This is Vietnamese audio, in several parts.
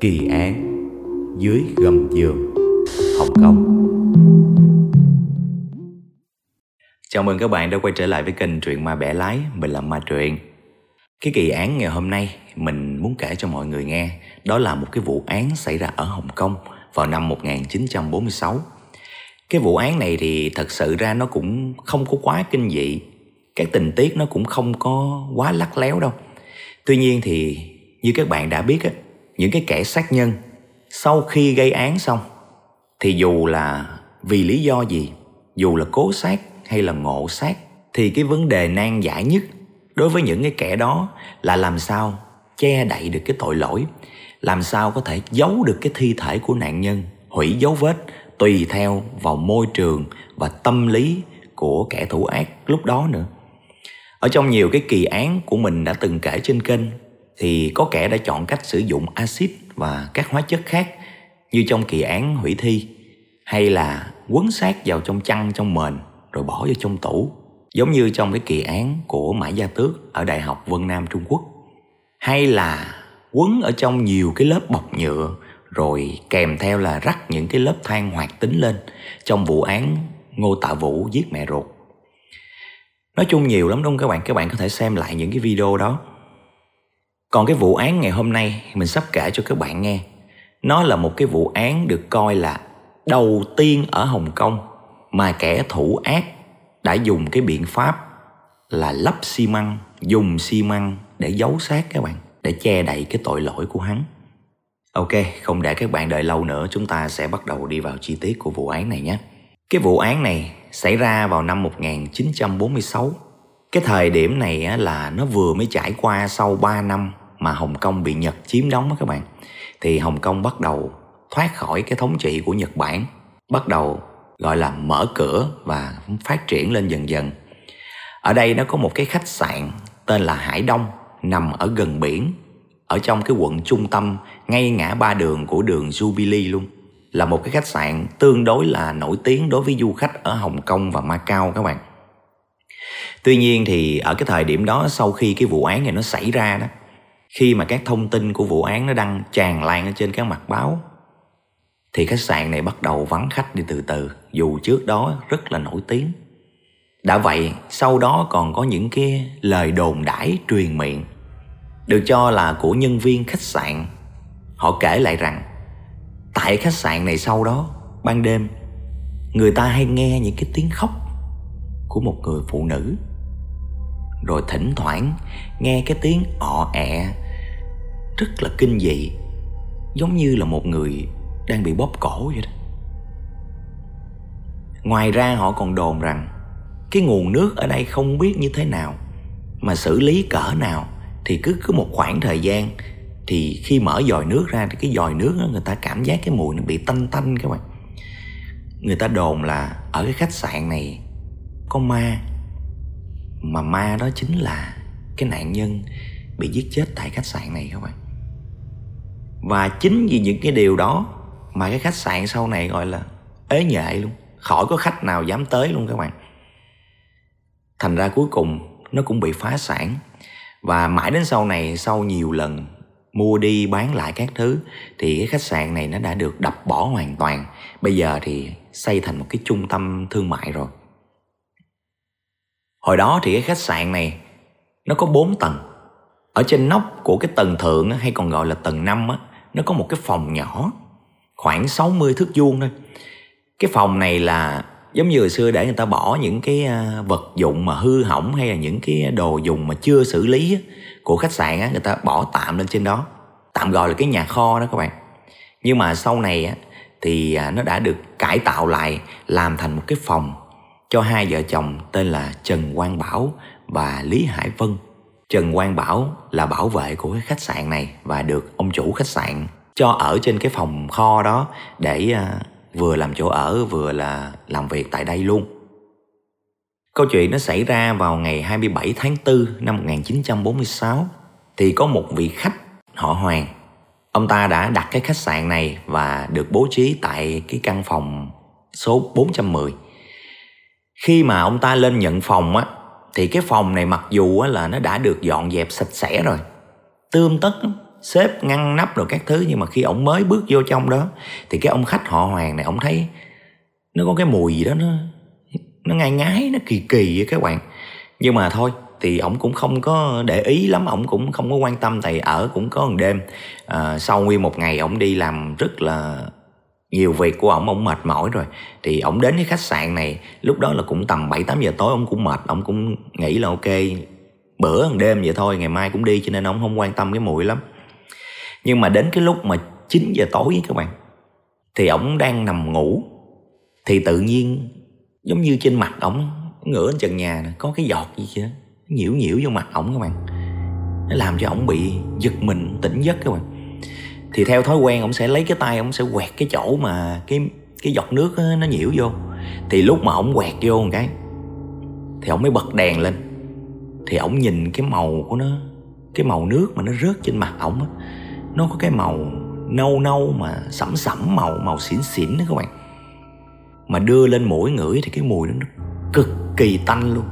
Kỳ án dưới gầm giường Hồng Kông. Chào mừng các bạn đã quay trở lại với kênh Truyện Ma Bẻ Lái Mình là Ma Truyện. Cái kỳ án ngày hôm nay mình muốn kể cho mọi người nghe Đó là một cái vụ án xảy ra ở Hồng Kông vào năm 1946 Cái vụ án này thì thật sự ra nó cũng không có quá kinh dị Các tình tiết nó cũng không có quá lắc léo đâu. Tuy nhiên thì như các bạn đã biết á, những cái kẻ sát nhân sau khi gây án xong thì dù là vì lý do gì, dù là cố sát hay là ngộ sát thì cái vấn đề nan giải nhất đối với những cái kẻ đó là làm sao che đậy được cái tội lỗi, làm sao có thể giấu được cái thi thể của nạn nhân, hủy dấu vết tùy theo vào môi trường và tâm lý của kẻ thủ ác lúc đó nữa. Ở trong nhiều cái kỳ án của mình đã từng kể trên kênh thì có kẻ đã chọn cách sử dụng axit và các hóa chất khác như trong kỳ án hủy thi, hay là quấn xác vào trong chăn, trong mền, rồi bỏ vào trong tủ, giống như trong cái kỳ án của Mã Gia Tước ở Đại học Vân Nam, Trung Quốc hay là quấn ở trong nhiều cái lớp bọc nhựa, rồi kèm theo là rắc những cái lớp than hoạt tính lên trong vụ án Ngô Tạ Vũ giết mẹ ruột. Nói chung nhiều lắm đúng không các bạn? Các bạn có thể xem lại những cái video đó còn cái vụ án ngày hôm nay mình sắp kể cho các bạn nghe. Nó là một cái vụ án được coi là đầu tiên ở Hồng Kông Mà kẻ thủ ác đã dùng cái biện pháp là lắp xi măng Dùng xi măng để giấu xác các bạn Để che đậy cái tội lỗi của hắn. Ok, không để các bạn đợi lâu nữa Chúng ta sẽ bắt đầu đi vào chi tiết của vụ án này nhé. Cái vụ án này xảy ra vào năm 1946 Cái thời điểm này là nó vừa mới trải qua sau 3 năm mà Hồng Kông bị Nhật chiếm đóng đó các bạn. Thì Hồng Kông bắt đầu thoát khỏi cái thống trị của Nhật Bản, bắt đầu gọi là mở cửa và phát triển lên dần dần. Ở đây nó có một cái khách sạn tên là Hải Đông, nằm ở gần biển, ở trong cái quận trung tâm ngay ngã ba đường của đường Jubilee luôn. Là một cái khách sạn tương đối là nổi tiếng đối với du khách ở Hồng Kông và Macau các bạn. Tuy nhiên thì ở cái thời điểm đó sau khi cái vụ án này nó xảy ra đó khi mà các thông tin của vụ án nó đăng tràn lan ở trên các mặt báo, thì khách sạn này bắt đầu vắng khách đi từ từ. Dù trước đó rất là nổi tiếng. Đã vậy, sau đó còn có những cái lời đồn đãi truyền miệng, được cho là của nhân viên khách sạn. Họ kể lại rằng, tại khách sạn này sau đó, ban đêm, người ta hay nghe những cái tiếng khóc của một người phụ nữ rồi thỉnh thoảng nghe cái tiếng ọ ẹ. Rất là kinh dị giống như là một người đang bị bóp cổ vậy đó. Ngoài ra họ còn đồn rằng cái nguồn nước ở đây không biết như thế nào mà xử lý cỡ nào thì cứ cứ một khoảng thời gian thì khi mở dòi nước ra thì cái dòi nước đó, người ta cảm giác cái mùi nó bị tanh tanh các bạn. Người ta đồn là ở cái khách sạn này có ma mà ma đó chính là cái nạn nhân bị giết chết tại khách sạn này các bạn. Và chính vì những cái điều đó mà cái khách sạn sau này gọi là ế nhệ luôn. Khỏi có khách nào dám tới luôn các bạn. Thành ra cuối cùng nó cũng bị phá sản. Và mãi đến sau này, sau nhiều lần mua đi bán lại các thứ, thì cái khách sạn này nó đã được đập bỏ hoàn toàn. Bây giờ thì xây thành một cái trung tâm thương mại rồi hồi đó thì cái khách sạn này, nó có 4 tầng. Ở trên nóc của cái tầng thượng hay còn gọi là tầng 5 á, nó có một cái phòng nhỏ, khoảng 60 thước vuông thôi. Cái phòng này là giống như hồi xưa để người ta bỏ những cái à, vật dụng mà hư hỏng hay là những cái đồ dùng mà chưa xử lý của khách sạn á, người ta bỏ tạm lên trên đó. Tạm gọi là cái nhà kho đó các bạn. Nhưng mà sau này á, thì à, nó đã được cải tạo lại, làm thành một cái phòng cho hai vợ chồng tên là Trần Quang Bảo và Lý Hải Vân. Trần Quang Bảo là bảo vệ của cái khách sạn này và được ông chủ khách sạn cho ở trên cái phòng kho đó để à, vừa làm chỗ ở vừa là làm việc tại đây luôn. Câu chuyện nó xảy ra vào ngày 27 tháng 4 năm 1946 thì có một vị khách họ Hoàng. Ông ta đã đặt cái khách sạn này và được bố trí tại cái căn phòng số 410 khi mà ông ta lên nhận phòng á thì cái phòng này mặc dù á là nó đã được dọn dẹp sạch sẽ rồi. Tươm tất xếp ngăn nắp rồi các thứ nhưng mà khi ông mới bước vô trong đó thì cái ông khách họ hoàng này ông thấy nó có cái mùi gì đó nó nó ngai ngái nó kỳ kỳ vậy các bạn. Nhưng mà thôi thì ổng cũng không có để ý lắm ổng cũng không có quan tâm tại ở cũng có một đêm à, sau nguyên một ngày ổng đi làm rất là nhiều việc của ổng ổng mệt mỏi rồi. Thì ổng đến cái khách sạn này lúc đó là cũng tầm bảy tám giờ tối ổng cũng mệt. Ổng cũng nghĩ là ok bữa đêm vậy thôi ngày mai cũng đi cho nên ổng không quan tâm cái mùi lắm. Nhưng mà đến cái lúc mà 9 giờ tối các bạn thì ổng đang nằm ngủ. Thì tự nhiên giống như trên mặt ổng ngửa lên trần nhà này, có cái giọt gì chứ nhiễu nhiễu vô mặt ổng các bạn. Nó làm cho ổng bị giật mình tỉnh giấc các bạn thì theo thói quen ông sẽ lấy cái tay ông sẽ quẹt cái chỗ mà cái cái giọt nước đó, nó nhiễu vô. Thì lúc mà ông quẹt vô một cái thì ông mới bật đèn lên. Thì ông nhìn cái màu của nó cái màu nước mà nó rớt trên mặt ổng á nó có cái màu nâu nâu mà sẫm sẫm màu màu xỉn xỉn đó các bạn. Mà đưa lên mũi ngửi thì cái mùi đó nó cực kỳ tanh luôn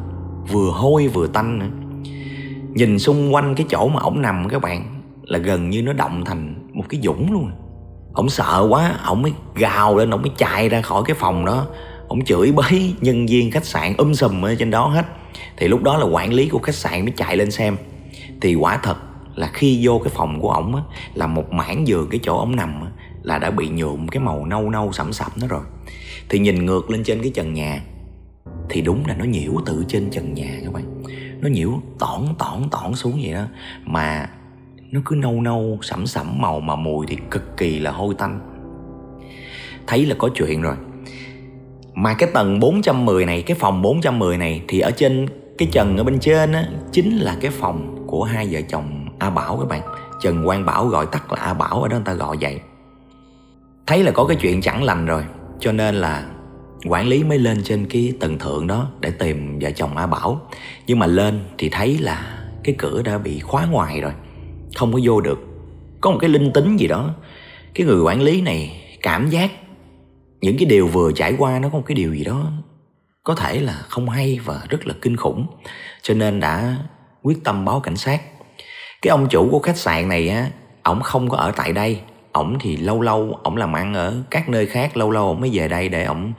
vừa hôi vừa tanh nữa. Nhìn xung quanh cái chỗ mà ổng nằm các bạn là gần như nó động thành một cái dũng luôn. Ổng sợ quá ổng mới gào lên ổng mới chạy ra khỏi cái phòng đó. Ổng chửi bới nhân viên khách sạn um sùm ở trên đó hết. Thì lúc đó là quản lý của khách sạn mới chạy lên xem. Thì quả thật là khi vô cái phòng của ổng á, là một mảng giường cái chỗ ổng nằm á, là đã bị nhuộm cái màu nâu nâu sẫm sẫm đó rồi. Thì nhìn ngược lên trên cái trần nhà, thì đúng là nó nhiễu từ trên trần nhà các bạn. Nó nhiễu tỏn tỏn tỏn xuống vậy đó. Mà nó cứ nâu nâu, sẫm sẫm, màu mà mùi thì cực kỳ là hôi tanh. Thấy là có chuyện rồi. Mà cái tầng 410 này, cái phòng 410 này thì ở trên cái trần ở bên trên á, chính là cái phòng của hai vợ chồng A Bảo các bạn. Trần Quang Bảo gọi tắt là A Bảo, ở đó người ta gọi vậy. Thấy là có cái chuyện chẳng lành rồi, cho nên là quản lý mới lên trên cái tầng thượng đó để tìm vợ chồng A Bảo. Nhưng mà lên thì thấy là cái cửa đã bị khóa ngoài rồi không có vô được. Có một cái linh tính gì đó. Cái người quản lý này cảm giác những cái điều vừa trải qua nó có một cái điều gì đó có thể là không hay và rất là kinh khủng. Cho nên đã quyết tâm báo cảnh sát. Cái ông chủ của khách sạn này á, ổng không có ở tại đây. Ổng thì lâu lâu ổng làm ăn ở các nơi khác, lâu lâu ổng mới về đây để ổng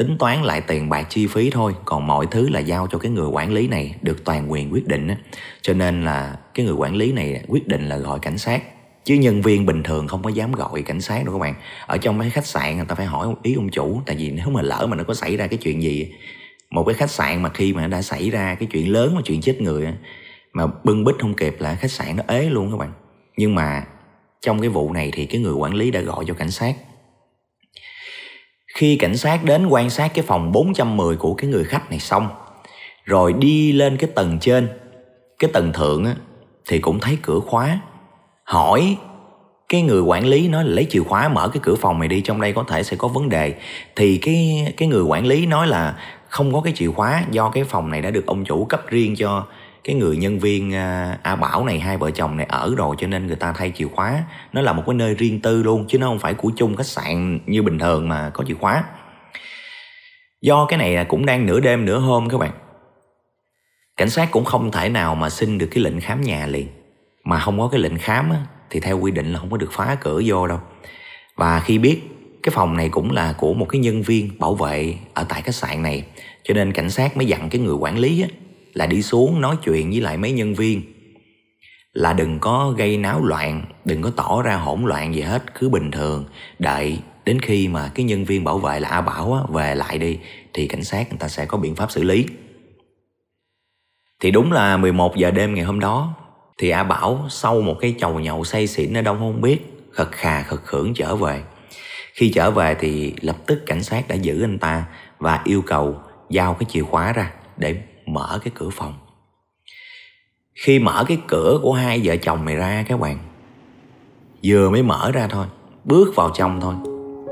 tính toán lại tiền bạc chi phí thôi. Còn mọi thứ là giao cho cái người quản lý này được toàn quyền quyết định á. Cho nên là cái người quản lý này quyết định là gọi cảnh sát. Chứ nhân viên bình thường không có dám gọi cảnh sát đâu các bạn. Ở trong mấy khách sạn người ta phải hỏi ý ông chủ. Tại vì nếu mà lỡ mà nó có xảy ra cái chuyện gì, một cái khách sạn mà khi mà đã xảy ra cái chuyện lớn mà chuyện chết người mà bưng bít không kịp là khách sạn nó ế luôn các bạn. Nhưng mà trong cái vụ này thì cái người quản lý đã gọi cho cảnh sát khi cảnh sát đến quan sát cái phòng 410 của cái người khách này xong, rồi đi lên cái tầng trên, cái tầng thượng á, thì cũng thấy cửa khóa. Hỏi cái người quản lý, nói là lấy chìa khóa mở cái cửa phòng này đi, trong đây có thể sẽ có vấn đề. Thì cái cái người quản lý nói là không có cái chìa khóa do cái phòng này đã được ông chủ cấp riêng cho cái người nhân viên à, A Bảo này hai vợ chồng này ở rồi cho nên người ta thay chìa khóa. Nó là một cái nơi riêng tư luôn chứ nó không phải của chung khách sạn như bình thường mà có chìa khóa. Do cái này cũng đang nửa đêm nửa hôm các bạn. Cảnh sát cũng không thể nào mà xin được cái lệnh khám nhà liền. Mà không có cái lệnh khám á, thì theo quy định là không có được phá cửa vô đâu. Và khi biết cái phòng này cũng là của một cái nhân viên bảo vệ ở tại khách sạn này cho nên cảnh sát mới dặn cái người quản lý á, là đi xuống nói chuyện với lại mấy nhân viên. Là đừng có gây náo loạn đừng có tỏ ra hỗn loạn gì hết cứ bình thường. Đợi đến khi mà cái nhân viên bảo vệ là a bảo á, về lại đi thì cảnh sát người ta sẽ có biện pháp xử lý. Thì đúng là 11 giờ đêm ngày hôm đó thì A Bảo sau một cái chầu nhậu say xỉn ở đâu không biết khật khà khật khưởng trở về. Khi trở về thì lập tức cảnh sát đã giữ anh ta và yêu cầu giao cái chìa khóa ra để mở cái cửa phòng. Khi mở cái cửa của hai vợ chồng mày ra, các bạn, vừa mới mở ra thôi, bước vào trong thôi,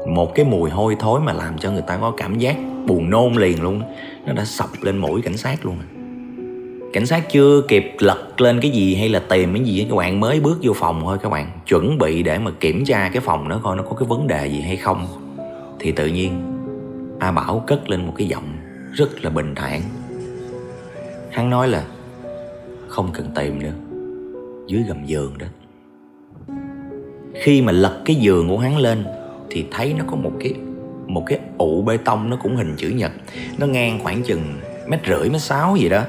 một cái mùi hôi thối mà làm cho người ta có cảm giác buồn nôn liền luôn, nó đã sọc lên mũi cảnh sát luôn. Cảnh sát chưa kịp lật lên cái gì hay là tìm cái gì các bạn, mới bước vô phòng thôi, các bạn, chuẩn bị để mà kiểm tra cái phòng đó coi nó có cái vấn đề gì hay không. Thì tự nhiên a bảo cất lên một cái giọng rất là bình thản. Hắn nói là Không cần tìm nữa. Dưới gầm giường đó. Khi mà lật cái giường của hắn lên thì thấy nó có một cái một cái ụ bê tông, nó cũng hình chữ nhật. Nó ngang khoảng chừng mét rưỡi, mét sáu gì đó.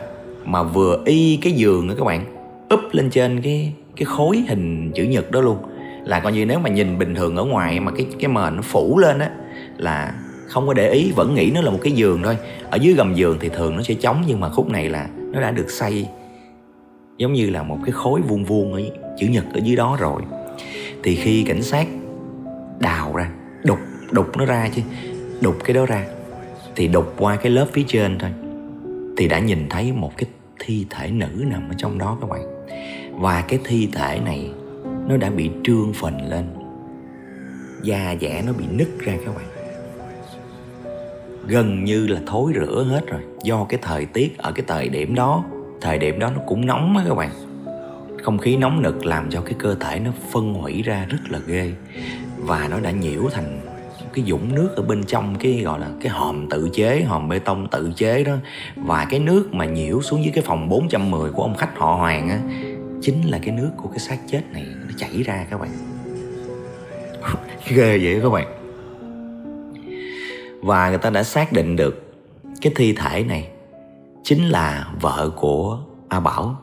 Mà vừa y cái giường đó các bạn úp lên trên cái cái khối hình chữ nhật đó luôn. Là coi như nếu mà nhìn bình thường ở ngoài mà cái cái mền nó phủ lên á là không có để ý, vẫn nghĩ nó là một cái giường thôi. Ở dưới gầm giường thì thường nó sẽ trống, nhưng mà khúc này là nó đã được xây giống như là một cái khối vuông vuông ở chữ nhật ở dưới đó rồi. Thì khi cảnh sát đào ra, đục đục nó ra chứ, đục cái đó ra, thì đục qua cái lớp phía trên thôi, thì đã nhìn thấy một cái thi thể nữ nằm ở trong đó các bạn. Và cái thi thể này nó đã bị trương phình lên, da dẻ nó bị nứt ra các bạn gần như là thối rữa hết rồi. Do cái thời tiết ở cái thời điểm đó, thời điểm đó nó cũng nóng á các bạn. Không khí nóng nực làm cho cái cơ thể nó phân hủy ra rất là ghê. Và nó đã nhiễu thành cái dũng nước ở bên trong cái, gọi là, cái hòm tự chế, hòm bê tông tự chế đó. Và cái nước mà nhiễu xuống dưới cái phòng 410 của ông khách họ Hoàng á, chính là cái nước của cái xác chết này nó chảy ra các bạn. Ghê vậy các bạn và người ta đã xác định được cái thi thể này chính là vợ của A Bảo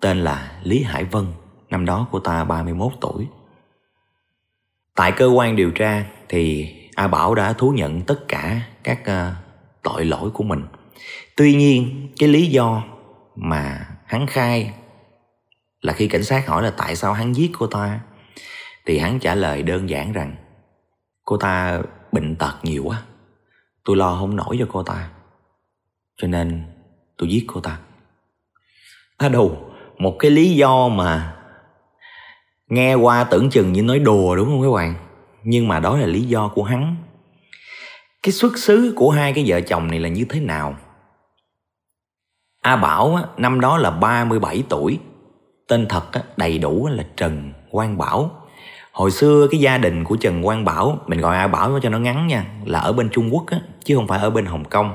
tên là Lý Hải Vân năm đó cô ta 31 tuổi. Tại cơ quan điều tra thì A Bảo đã thú nhận tất cả các uh, tội lỗi của mình. Tuy nhiên cái lý do mà hắn khai là khi cảnh sát hỏi là tại sao hắn giết cô ta thì hắn trả lời đơn giản rằng cô ta bệnh tật nhiều quá tôi lo không nổi cho cô ta cho nên tôi giết cô ta. À đâu một cái lý do mà nghe qua tưởng chừng như nói đùa đúng không các bạn? Nhưng mà đó là lý do của hắn. Cái xuất xứ của hai cái vợ chồng này là như thế nào? A Bảo á, năm đó là 37 tuổi Tên thật á, đầy đủ là Trần Quang Bảo. Hồi xưa cái gia đình của Trần Quang Bảo Mình gọi A Bảo cho nó ngắn nha Là ở bên Trung Quốc á, chứ không phải ở bên Hồng Kông.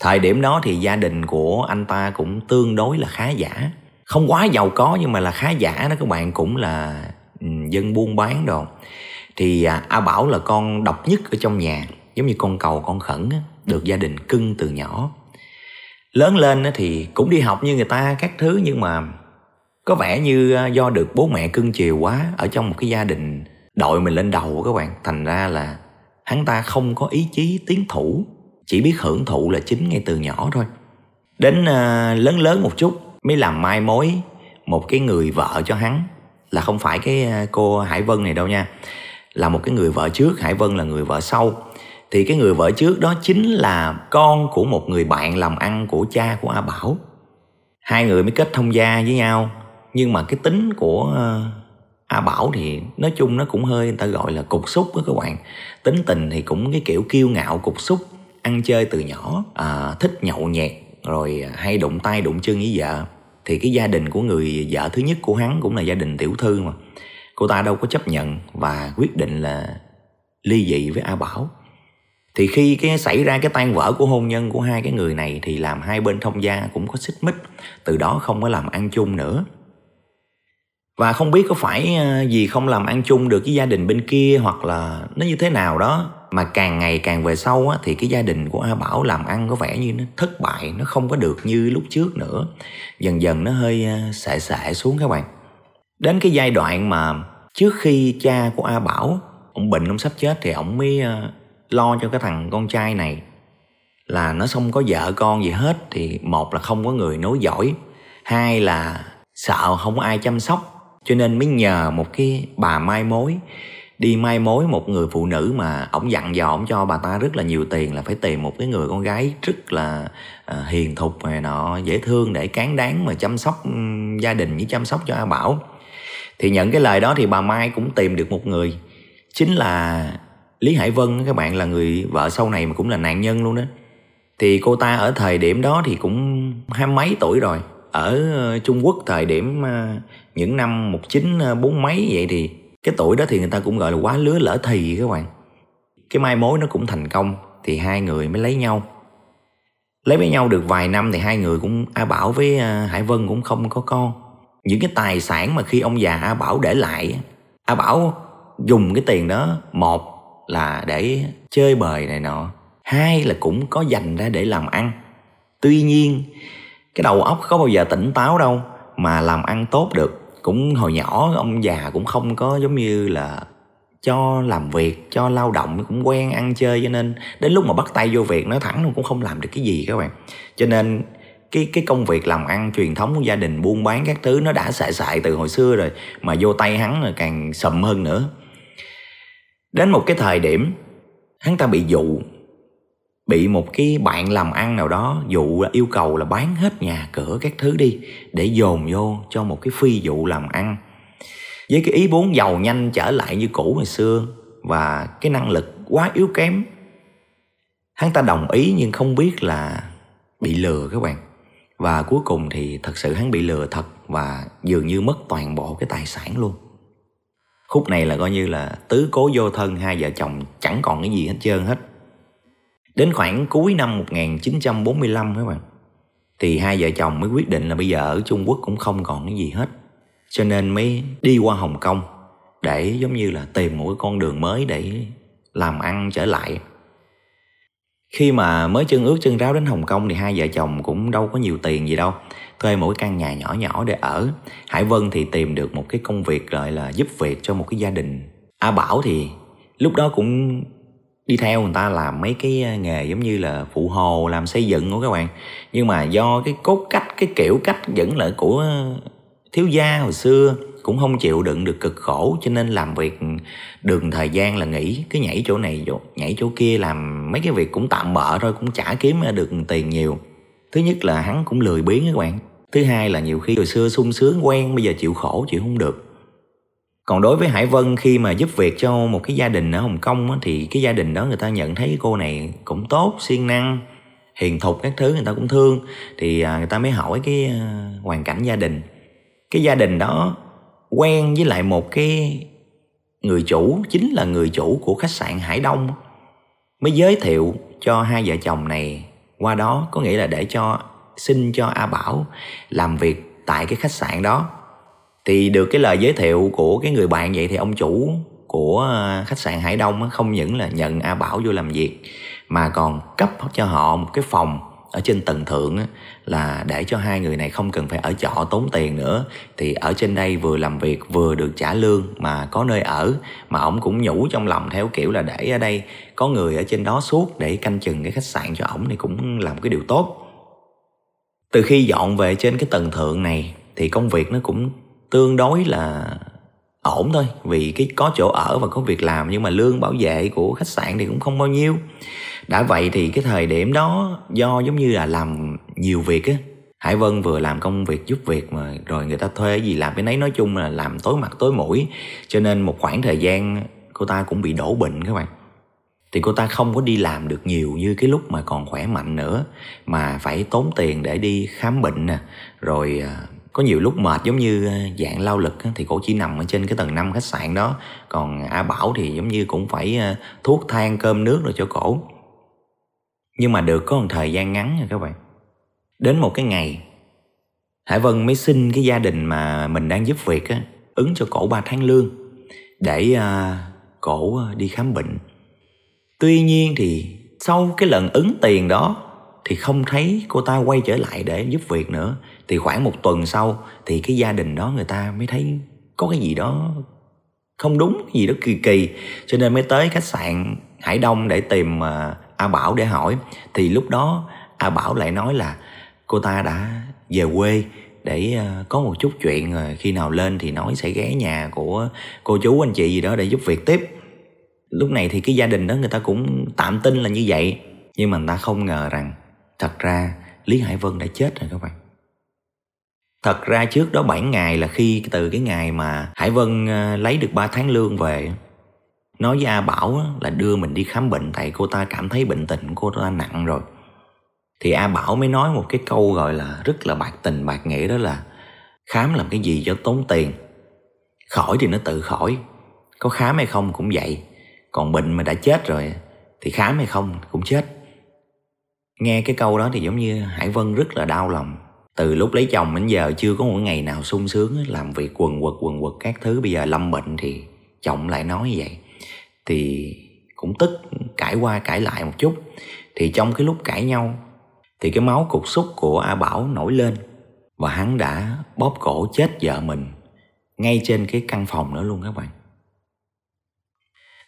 Thời điểm đó thì gia đình của anh ta cũng tương đối là khá giả. Không quá giàu có nhưng mà là khá giả đó các bạn Cũng là ừ, dân buôn bán đồ. Thì à, A Bảo là con độc nhất ở trong nhà Giống như con cầu con khẩn á, Được gia đình cưng từ nhỏ. Lớn lên thì cũng đi học như người ta các thứ Nhưng mà có vẻ như ờ, do được bố mẹ cưng chiều quá ở trong một cái gia đình đội mình lên đầu các bạn. Thành ra là hắn ta không có ý chí tiến thủ chỉ biết hưởng thụ là chính ngay từ nhỏ thôi. Đến uh, lớn lớn một chút mới làm mai mối một cái người vợ cho hắn là không phải cái ờ, cô hải vân này đâu nha là một cái người vợ trước hải vân là người vợ sau. Thì cái người vợ trước đó chính là con của một người bạn làm ăn của cha của a bảo. Hai người mới kết thông gia với nhau nhưng mà cái tính của ờ, A Bảo thì nói chung nó cũng hơi người ta gọi là cục xúc đó các bạn. Tính tình thì cũng cái kiểu kiêu ngạo cục xúc ăn chơi từ nhỏ à, thích nhậu nhẹt rồi à, hay đụng tay đụng chân với vợ. Thì cái gia đình của người vợ thứ nhất của hắn cũng là gia đình tiểu thư mà. Cô ta đâu có chấp nhận và quyết định là ly dị với A Bảo. Thì khi cái xảy ra cái tan vỡ của hôn nhân của hai cái người này thì làm hai bên thông gia cũng có xích mích. Từ đó không có làm ăn chung nữa và không biết có phải ờ, vì không làm ăn chung được với gia đình bên kia hoặc là nó như thế nào đó mà càng ngày càng về sau á, thì cái gia đình của A Bảo làm ăn có vẻ như nó thất bại nó không có được như lúc trước nữa. Dần dần nó hơi ờ, sệ sệ xuống các bạn. Đến cái giai đoạn mà trước khi cha của A Bảo ông bệnh ông sắp chết thì ông mới ờ, lo cho cái thằng con trai này là nó không có vợ con gì hết thì một là không có người nối dõi hai là sợ không có ai chăm sóc cho nên mới nhờ một cái bà mai mối. Đi mai mối một người phụ nữ mà ổng dặn dò ổng cho bà ta rất là nhiều tiền là phải tìm một cái người con gái rất là à, hiền thục này nọ, dễ thương để cán đáng mà chăm sóc ừ, gia đình với chăm sóc cho A Bảo. Thì nhận cái lời đó thì bà Mai cũng tìm được một người. Chính là Lý Hải Vân các bạn là người vợ sau này mà cũng là nạn nhân luôn đó. Thì cô ta ở thời điểm đó thì cũng hai mấy tuổi rồi ở ờ, Trung Quốc thời điểm ờ, những năm một chín ờ, bốn mấy vậy thì cái tuổi đó thì người ta cũng gọi là quá lứa lỡ thì các bạn. Cái mai mối nó cũng thành công thì hai người mới lấy nhau. Lấy với nhau được vài năm thì hai người cũng A Bảo với ờ, Hải Vân cũng không có con. Những cái tài sản mà khi ông già A Bảo để lại A Bảo dùng cái tiền đó một là để chơi bời này nọ hai là cũng có dành ra để làm ăn. Tuy nhiên cái đầu óc có bao giờ tỉnh táo đâu, mà làm ăn tốt được. Cũng hồi nhỏ, ông già cũng không có giống như là cho làm việc, cho lao động, cũng quen ăn chơi. Cho nên đến lúc mà bắt tay vô việc nó thẳng cũng không làm được cái gì các bạn. Cho nên cái cái công việc làm ăn, truyền thống của gia đình, buôn bán các thứ, nó đã xài xài từ hồi xưa rồi, mà vô tay hắn là càng sầm hơn nữa. Đến một cái thời điểm, hắn ta bị dụ bị một cái bạn làm ăn nào đó dụ là yêu cầu là bán hết nhà, cửa các thứ đi để dồn vô cho một cái phi vụ làm ăn. Với cái ý muốn giàu nhanh trở lại như cũ hồi xưa và cái năng lực quá yếu kém, hắn ta đồng ý nhưng không biết là bị lừa các bạn. Và cuối cùng thì thật sự hắn bị lừa thật và dường như mất toàn bộ cái tài sản luôn. Khúc này là coi như là tứ cố vô thân, hai vợ chồng chẳng còn cái gì hết trơn hết đến khoảng cuối năm 1945 các bạn, thì hai vợ chồng mới quyết định là bây giờ ở Trung Quốc cũng không còn cái gì hết. Cho nên mới đi qua Hồng Kông để giống như là tìm một cái con đường mới để làm ăn trở lại. Khi mà mới chân ướt chân ráo đến Hồng Kông thì hai vợ chồng cũng đâu có nhiều tiền gì đâu, thuê một cái căn nhà nhỏ nhỏ để ở. Hải Vân thì tìm được một cái công việc gọi là giúp việc cho một cái gia đình. A Bảo thì lúc đó cũng đi theo người ta làm mấy cái ờ, nghề giống như là phụ hồ, làm xây dựng của các bạn. Nhưng mà do cái cốt cách, cái kiểu cách vẫn là của ờ, thiếu gia hồi xưa, cũng không chịu đựng được cực khổ, cho nên làm việc được thời gian là nghỉ, cứ nhảy chỗ này nhảy chỗ kia, làm mấy cái việc cũng tạm bợ thôi, cũng chả kiếm ờ, được tiền nhiều. Thứ nhất là hắn cũng lười biếng các bạn. Thứ hai là nhiều khi hồi xưa sung sướng, quen, bây giờ chịu khổ, chịu không được còn đối với Hải Vân khi mà giúp việc cho một cái gia đình ở Hồng Kông thì cái gia đình đó người ta nhận thấy cô này cũng tốt, siêng năng, hiền thục các thứ người ta cũng thương. Thì à, người ta mới hỏi cái à, hoàn cảnh gia đình. Cái gia đình đó quen với lại một cái người chủ chính là người chủ của khách sạn Hải Đông mới giới thiệu cho hai vợ chồng này. Qua đó có nghĩa là để cho xin cho A Bảo làm việc tại cái khách sạn đó thì được cái lời giới thiệu của cái người bạn vậy thì ông chủ của à, khách sạn Hải Đông không những là nhận A Bảo vô làm việc, mà còn cấp cho họ một cái phòng ở trên tầng thượng là để cho hai người này không cần phải ở trọ tốn tiền nữa. Thì ở trên đây vừa làm việc vừa được trả lương mà có nơi ở, mà ông cũng nhủ trong lòng theo kiểu là để ở đây có người ở trên đó suốt để canh chừng cái khách sạn cho ổng thì cũng làm cái điều tốt. Từ khi dọn về trên cái tầng thượng này thì công việc nó cũng tương đối là ổn thôi, vì cái có chỗ ở và có việc làm, nhưng mà lương bảo vệ của khách sạn thì cũng không bao nhiêu. Đã vậy thì cái thời điểm đó do giống như là làm nhiều việc á. Hải Vân vừa làm công việc giúp việc mà rồi người ta thuê gì làm cái nấy, nói chung là làm tối mặt tối mũi, cho nên một khoảng thời gian cô ta cũng bị đổ bệnh các bạn. Thì cô ta không có đi làm được nhiều như cái lúc mà còn khỏe mạnh nữa, mà phải tốn tiền để đi khám bệnh nè, rồi à, có nhiều lúc mệt giống như ờ, dạng lao lực thì cổ chỉ nằm ở trên cái tầng 5 khách sạn đó. Còn A Bảo thì giống như cũng phải ờ, thuốc than cơm, nước rồi cho cổ. Nhưng mà được có một thời gian ngắn nha các bạn. Đến một cái ngày, Hải Vân mới xin cái gia đình mà mình đang giúp việc á, ứng cho cổ 3 tháng lương để ờ, cổ đi khám bệnh. Tuy nhiên thì sau cái lần ứng tiền đó thì không thấy cô ta quay trở lại để giúp việc nữa. Thì khoảng một tuần sau thì cái gia đình đó người ta mới thấy có cái gì đó không đúng, cái gì đó kỳ kỳ. Cho nên mới tới khách sạn hải đông để tìm à, a bảo để hỏi. Thì lúc đó a bảo lại nói là cô ta đã về quê để à, có một chút chuyện rồi khi nào lên thì nói sẽ ghé nhà của cô chú, anh chị gì đó để giúp việc tiếp. Lúc này thì cái gia đình đó người ta cũng tạm tin là như vậy. Nhưng mà người ta không ngờ rằng thật ra, lý hải vân đã chết rồi các bạn. Thật ra trước đó 7 ngày là khi từ cái ngày mà Hải Vân ờ, lấy được 3 tháng lương về, Nói với A Bảo là đưa mình đi khám bệnh tại cô ta cảm thấy bệnh tình của cô ta nặng rồi. Thì A Bảo mới nói một cái câu gọi là rất là bạc tình, bạc nghĩa, đó là Khám làm cái gì cho tốn tiền? Khỏi thì nó tự khỏi. Có khám hay không cũng vậy. Còn bệnh mà đã chết rồi Thì khám hay không cũng chết. Nghe cái câu đó thì giống như Hải Vân rất là đau lòng. Từ lúc lấy chồng đến giờ chưa có một ngày nào sung sướng làm việc quần quật quần quật các thứ. Bây giờ lâm bệnh thì chồng lại nói như vậy. Thì cũng tức cãi qua cãi lại một chút. Thì trong cái lúc cãi nhau, thì cái máu cục xúc của a bảo nổi lên. Và hắn đã bóp cổ chết vợ mình ngay trên cái căn phòng nữa luôn các bạn.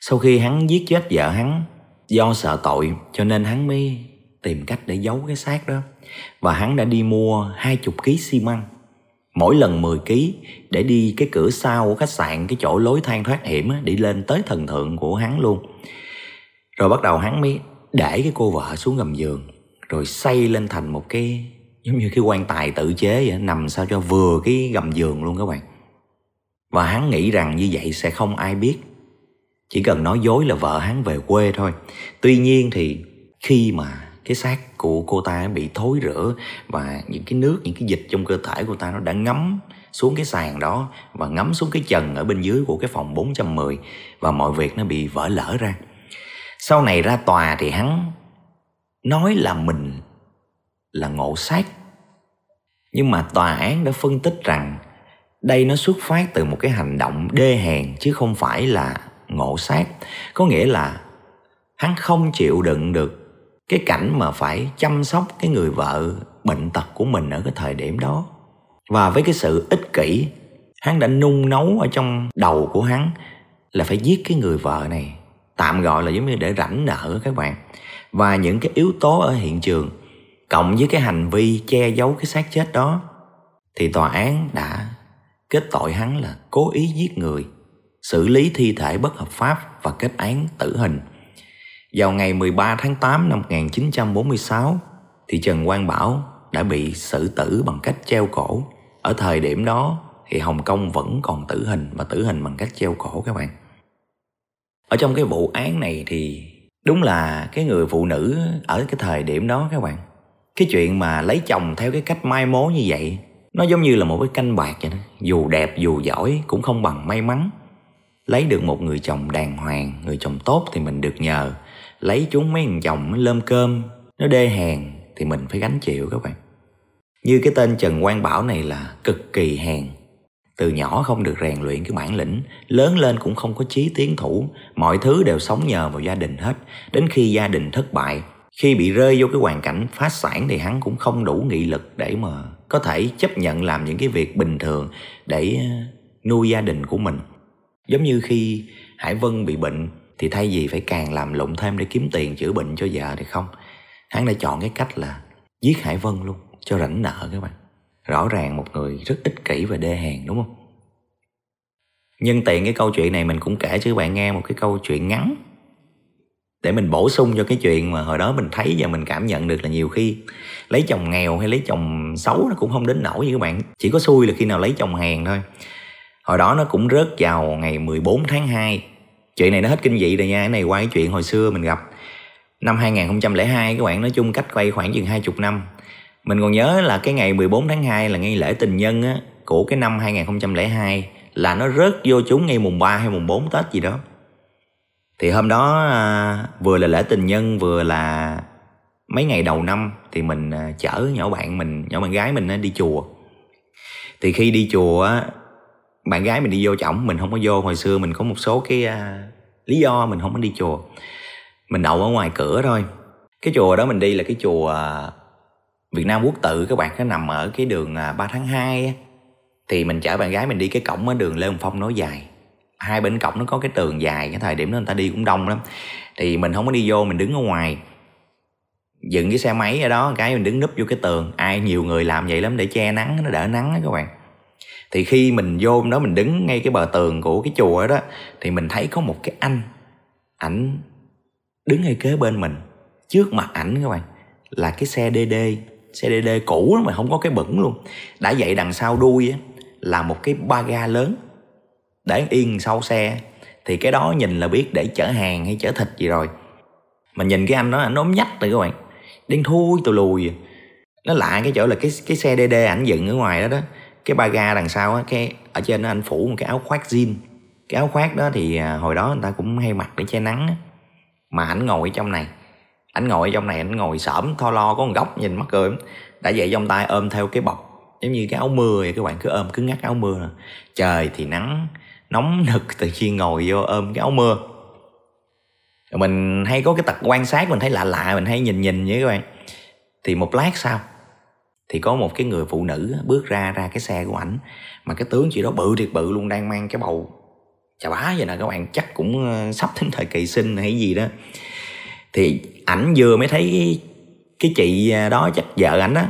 Sau khi hắn giết chết vợ hắn do sợ tội, cho nên hắn mới tìm cách để giấu cái xác đó. Và hắn đã đi mua hai chục ký xi măng mỗi lần 10 ký để đi cái cửa sau của khách sạn cái chỗ lối thang thoát hiểm á, đi lên tới thần thượng của hắn luôn. Rồi bắt đầu hắn mới để cái cô vợ xuống gầm giường rồi xây lên thành một cái giống như cái quan tài tự chế vậy nằm sao cho vừa cái gầm giường luôn các bạn. Và hắn nghĩ rằng như vậy sẽ không ai biết chỉ cần nói dối là vợ hắn về quê thôi. Tuy nhiên thì khi mà cái xác của cô ta bị thối rữa và những cái nước, những cái dịch trong cơ thể của ta nó đã ngấm xuống cái sàn đó và ngấm xuống cái trần ở bên dưới của cái phòng 410 và mọi việc nó bị vỡ lỡ ra. Sau này ra tòa thì hắn nói là mình là ngộ sát. Nhưng mà tòa án đã phân tích rằng đây nó xuất phát từ một cái hành động đê hèn chứ không phải là ngộ sát. Có nghĩa là hắn không chịu đựng được cái cảnh mà phải chăm sóc cái người vợ bệnh tật của mình ở cái thời điểm đó. Và với cái sự ích kỷ, hắn đã nung nấu ở trong đầu của hắn là phải giết cái người vợ này. Tạm gọi là giống như để rảnh nợ các bạn. Và những cái yếu tố ở hiện trường, cộng với cái hành vi che giấu cái xác chết đó, thì tòa án đã kết tội hắn là cố ý giết người, xử lý thi thể bất hợp pháp và kết án tử hình vào ngày 13 tháng 8 năm 1946 thì Trần Quang Bảo đã bị xử tử bằng cách treo cổ. Ở thời điểm đó thì Hồng Kông vẫn còn tử hình và tử hình bằng cách treo cổ các bạn. Ở trong cái vụ án này thì đúng là cái người phụ nữ ở cái thời điểm đó các bạn. Cái chuyện mà lấy chồng theo cái cách mai mối như vậy nó giống như là một cái canh bạc vậy đó. Dù đẹp dù giỏi cũng không bằng may mắn. Lấy được một người chồng đàng hoàng, người chồng tốt thì mình được nhờ lấy chúng mấy thằng chồng nó lơm cơm. Nó đê hèn thì mình phải gánh chịu các bạn. Như cái tên Trần Quang Bảo này là cực kỳ hèn. Từ nhỏ không được rèn luyện cái bản lĩnh, lớn lên cũng không có chí tiến thủ. Mọi thứ đều sống nhờ vào gia đình hết. Đến khi gia đình thất bại, khi bị rơi vô cái hoàn cảnh phá sản thì hắn cũng không đủ nghị lực để mà có thể chấp nhận làm những cái việc bình thường để ờ, nuôi gia đình của mình. Giống như khi hải vân bị bệnh thì thay vì phải càng làm lụng thêm để kiếm tiền chữa bệnh cho vợ thì không. Hắn đã chọn cái cách là giết hải vân luôn, cho rảnh nợ các bạn. Rõ ràng một người rất ích kỷ và đê hèn, đúng không? Nhân tiện cái câu chuyện này mình cũng kể cho các bạn nghe một cái câu chuyện ngắn. Để mình bổ sung cho cái chuyện mà hồi đó mình thấy và mình cảm nhận được là nhiều khi lấy chồng nghèo hay lấy chồng xấu nó cũng không đến nổi như các bạn. Chỉ có xui là khi nào lấy chồng hèn thôi. Hồi đó nó cũng rớt vào ngày 14 tháng 2 chuyện này nó hết kinh dị rồi nha cái này qua cái chuyện hồi xưa mình gặp năm 2002 các bạn nói chung cách quay khoảng chừng hai chục năm mình còn nhớ là cái ngày 14 tháng 2 là ngay lễ tình nhân á, của cái năm 2002 là nó rớt vô chúng ngay mùng 3 hay mùng 4 Tết gì đó. Thì hôm đó à, vừa là lễ tình nhân vừa là mấy ngày đầu năm thì mình à, chở nhỏ bạn mình, nhỏ bạn gái mình đi chùa. Thì khi đi chùa á, bạn gái mình đi vô chổng mình không có vô. Hồi xưa mình có một số cái uh, lý do mình không có đi chùa. Mình đậu ở ngoài cửa thôi. Cái chùa đó mình đi là cái chùa à, Việt Nam Quốc tự. Các bạn nó nằm ở cái đường à, 3 tháng 2 thì mình chở bạn gái mình đi cái cổng ở đường Lê Hồng Phong nối dài. Hai bên cổng nó có cái tường dài cái thời điểm đó người ta đi cũng đông lắm. Thì mình không có đi vô mình đứng ở ngoài. Dựng cái xe máy ở đó cái mình đứng núp vô cái tường. Ai nhiều người làm vậy lắm để che nắng nó đỡ nắng đó các bạn thì khi mình vô đó mình đứng ngay cái bờ tường của cái chùa đó thì mình thấy có một cái anh ảnh đứng ngay kế bên mình. Trước mặt ảnh các bạn là cái xe DD xe DD cũ mà không có cái bẩn luôn. Đã vậy đằng sau đuôi á, là một cái ba ga lớn. Để yên sau xe thì cái đó nhìn là biết để chở hàng hay chở thịt gì rồi. Mà nhìn cái anh đó anh ốm nhách rồi các bạn. Đen thui tù lùi. Nó lạ cái chỗ là cái cái xe DD ảnh dựng ở ngoài đó đó cái ba ga đằng sau á, cái ở trên anh phủ một cái áo khoác jean. Cái áo khoác đó thì à, hồi đó người ta cũng hay mặc để che nắng á. mà ảnh ngồi ở trong này. Ảnh ngồi ở trong này, ảnh ngồi xổm, tho lo, có một góc nhìn mắc cười. Đã vậy trong tay ôm theo cái bọc, giống như cái áo mưa vậy các bạn, cứ ôm, cứ ngắt áo mưa trời thì nắng, nóng nực từ khi ngồi vô ôm cái áo mưa. Mình hay có cái tật quan sát, mình thấy lạ lạ, mình hay nhìn nhìn với các bạn. Thì một lát sau thì có một cái người phụ nữ bước ra ra cái xe của ảnh mà cái tướng chị đó bự thiệt bự luôn đang mang cái bầu. Chà bá vậy nè các bạn chắc cũng ờ, sắp đến thời kỳ sinh hay gì đó. Thì ảnh vừa mới thấy cái chị ờ, đó chắc vợ ảnh đó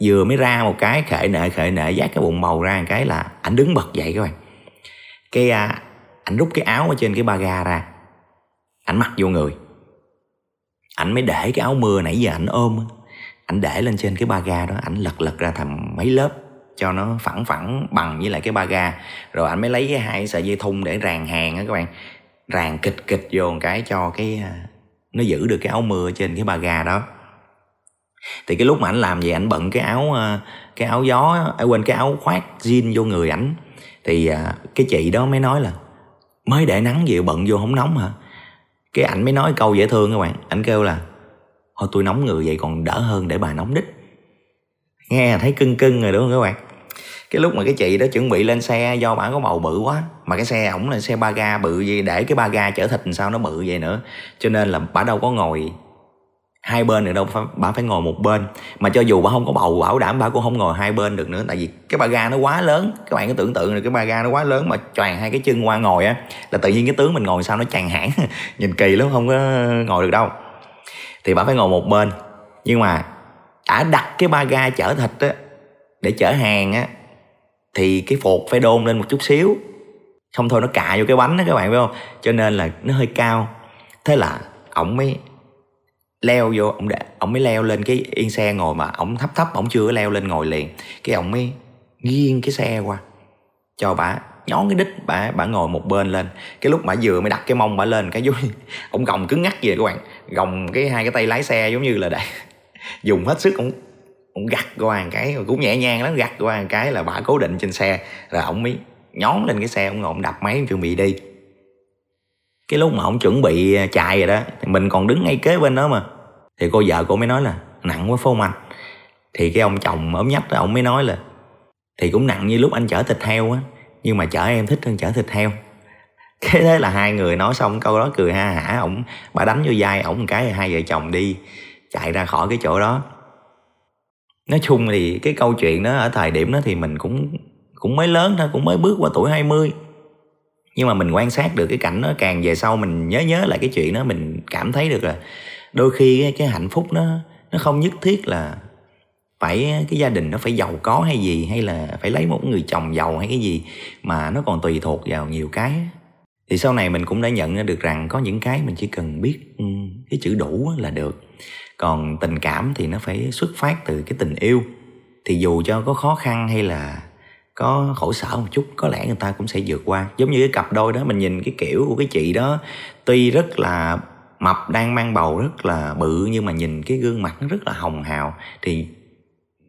vừa mới ra một cái khệ nệ khệ nệ giác cái bụng bầu ra một cái là ảnh đứng bật dậy các bạn. Cái à, ảnh rút cái áo ở trên cái ba ga ra ảnh mặc vô người. Ảnh mới để cái áo mưa nãy giờ ảnh ôm ảnh để lên trên cái ba ga đó ảnh lật lật ra thành mấy lớp cho nó phẳng phẳng bằng với lại cái ba ga. Rồi ảnh mới lấy cái hai sợi dây thun để ràng hàng á các bạn. Ràng kịch kịch vô một cái cho cái à, nó giữ được cái áo mưa trên cái ba ga đó. Thì cái lúc mà ảnh làm vậy ảnh bận cái áo à, cái áo gió à, quên cái áo khoác jean vô người ảnh. Thì à, cái chị đó mới nói là mới để nắng gì bận vô không nóng hả? Cái ảnh mới nói câu dễ thương các bạn. Ảnh kêu là thôi tôi nóng người vậy còn đỡ hơn để bà nóng đích nghe thấy cưng cưng rồi đúng không các bạn? Cái lúc mà cái chị đó chuẩn bị lên xe do bà có bầu bự quá mà cái xe ổng là xe ba ga bự gì để cái ba ga chở thịt sao nó bự vậy nữa. Cho nên là bà đâu có ngồi hai bên được đâu phải, bà phải ngồi một bên. Mà cho dù bà không có bầu bảo đảm bà cũng không ngồi hai bên được nữa tại vì cái ba ga nó quá lớn. Các bạn cứ tưởng tượng là cái ba ga nó quá lớn mà choàng hai cái chân qua ngồi á là tự nhiên cái tướng mình ngồi sao nó chàng hãng nhìn kỳ lắm không có ngồi được đâu thì bà phải ngồi một bên. Nhưng mà đã đặt cái ba ga chở thịt á, để chở hàng á, thì cái phột phải đôn lên một chút xíu. Không thôi nó cạ vô cái bánh đó các bạn biết không? Cho nên là nó hơi cao. Thế là ổng mới leo vô, ổng để, ổng mới leo lên cái yên xe ngồi mà ổng thấp thấp, ổng chưa có leo lên ngồi liền. Cái ổng mới nghiêng cái xe qua, cho bà nhón cái đít, bà bà ngồi một bên lên. Cái lúc bà vừa mới đặt cái mông bà lên, cái giống ổng gồng cứng ngắc vậy các bạn gồng cái hai cái tay lái xe giống như là để dùng hết sức cũng cũng gặt qua một cái, cũng nhẹ nhàng lắm, gặt qua một cái là bà cố định trên xe. Rồi ông mới nhón lên cái xe, ông ngồi ông đập máy, ông chuẩn bị đi. Cái lúc mà ông chuẩn bị à, chạy rồi đó, thì mình còn đứng ngay kế bên đó mà. Thì cô vợ cô mới nói là, nặng quá, phô anh thì cái ông chồng ốm nhách đó, ông mới nói là, thì cũng nặng như lúc anh chở thịt heo á, nhưng mà chở em thích hơn chở thịt heo. cái thế là hai người nói xong câu đó cười ha hả ổng bà đánh vô vai ổng một cái hai vợ chồng đi chạy ra khỏi cái chỗ đó. Nói chung thì cái câu chuyện đó ở thời điểm đó thì mình cũng cũng mới lớn thôi cũng mới bước qua tuổi 20 nhưng mà mình quan sát được cái cảnh nó càng về sau mình nhớ nhớ lại cái chuyện đó mình cảm thấy được là đôi khi cái, cái hạnh phúc nó nó không nhất thiết là phải cái gia đình nó phải giàu có hay gì hay là phải lấy một người chồng giàu hay cái gì mà nó còn tùy thuộc vào nhiều cái thì sau này mình cũng đã nhận ra được rằng có những cái mình chỉ cần biết ừ, cái chữ đủ là được. Còn tình cảm thì nó phải xuất phát từ cái tình yêu. Thì dù cho có khó khăn hay là có khổ sở một chút, có lẽ người ta cũng sẽ vượt qua. Giống như cái cặp đôi đó, mình nhìn cái kiểu của cái chị đó, tuy rất là mập, đang mang bầu rất là bự, nhưng mà nhìn cái gương mặt nó rất là hồng hào, thì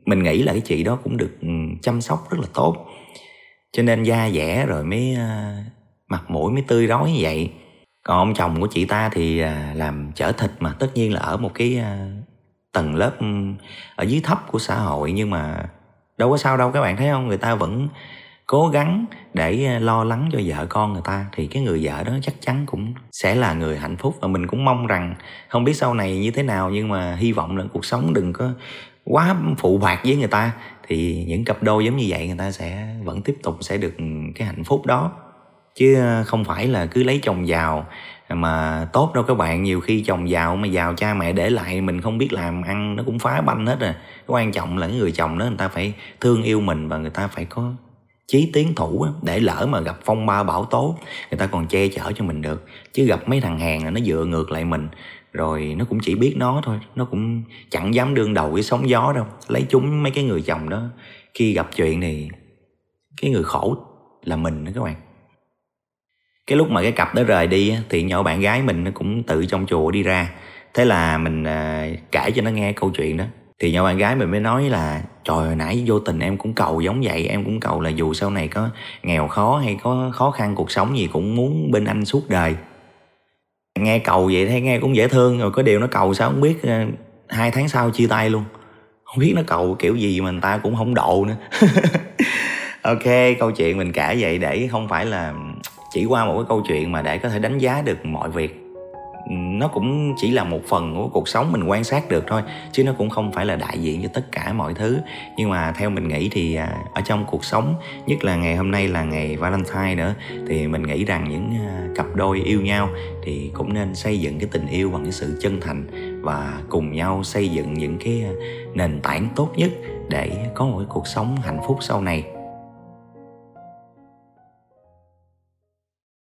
mình nghĩ là cái chị đó cũng được ừ, chăm sóc rất là tốt. Cho nên da dẻ rồi mới ờ, mặt mũi mới tươi rói như vậy. Còn ông chồng của chị ta thì à, làm chở thịt mà tất nhiên là ở một cái à, tầng lớp ở dưới thấp của xã hội. Nhưng mà đâu có sao đâu, các bạn thấy không? Người ta vẫn cố gắng để à, lo lắng cho vợ con người ta. Thì cái người vợ đó chắc chắn cũng sẽ là người hạnh phúc. Và mình cũng mong rằng, không biết sau này như thế nào, nhưng mà hy vọng là cuộc sống đừng có quá phụ bạc với người ta. Thì những cặp đôi giống như vậy người ta sẽ vẫn tiếp tục sẽ được cái hạnh phúc đó chứ ờ, không phải là cứ lấy chồng giàu mà tốt đâu các bạn. Nhiều khi chồng giàu mà giàu cha mẹ để lại, mình không biết làm ăn, nó cũng phá banh hết à. Quan trọng là cái người chồng đó, người ta phải thương yêu mình và người ta phải có chí tiến thủ để lỡ mà gặp phong ba bão tố, người ta còn che chở cho mình được. Chứ gặp mấy thằng hàng là nó dựa ngược lại mình, rồi nó cũng chỉ biết nó thôi, nó cũng chẳng dám đương đầu với sóng gió đâu. Lấy chúng mấy cái người chồng đó, khi gặp chuyện thì cái người khổ là mình đó các bạn cái lúc mà cái cặp đó rời đi thì nhỏ bạn gái mình nó cũng tự trong chùa đi ra. Thế là mình à, kể cho nó nghe câu chuyện đó. Thì nhỏ bạn gái mình mới nói là, trời hồi nãy vô tình em cũng cầu giống vậy, em cũng cầu là dù sau này có nghèo khó hay có khó khăn, cuộc sống gì cũng muốn bên anh suốt đời. Nghe cầu vậy thấy nghe cũng dễ thương, rồi có điều nó cầu sao không biết à, hai tháng sau chia tay luôn. Không biết nó cầu kiểu gì mà người ta cũng không độ nữa. Ok, câu chuyện mình kể vậy để không phải là chỉ qua một cái câu chuyện mà để có thể đánh giá được mọi việc. Nó cũng chỉ là một phần của cuộc sống mình quan sát được thôi, chứ nó cũng không phải là đại diện cho tất cả mọi thứ. Nhưng mà theo mình nghĩ thì à, ở trong cuộc sống, nhất là ngày hôm nay là ngày valentine nữa, thì mình nghĩ rằng những à, cặp đôi yêu nhau thì cũng nên xây dựng cái tình yêu bằng cái sự chân thành và cùng nhau xây dựng những cái à, nền tảng tốt nhất để có một cái cuộc sống hạnh phúc sau này.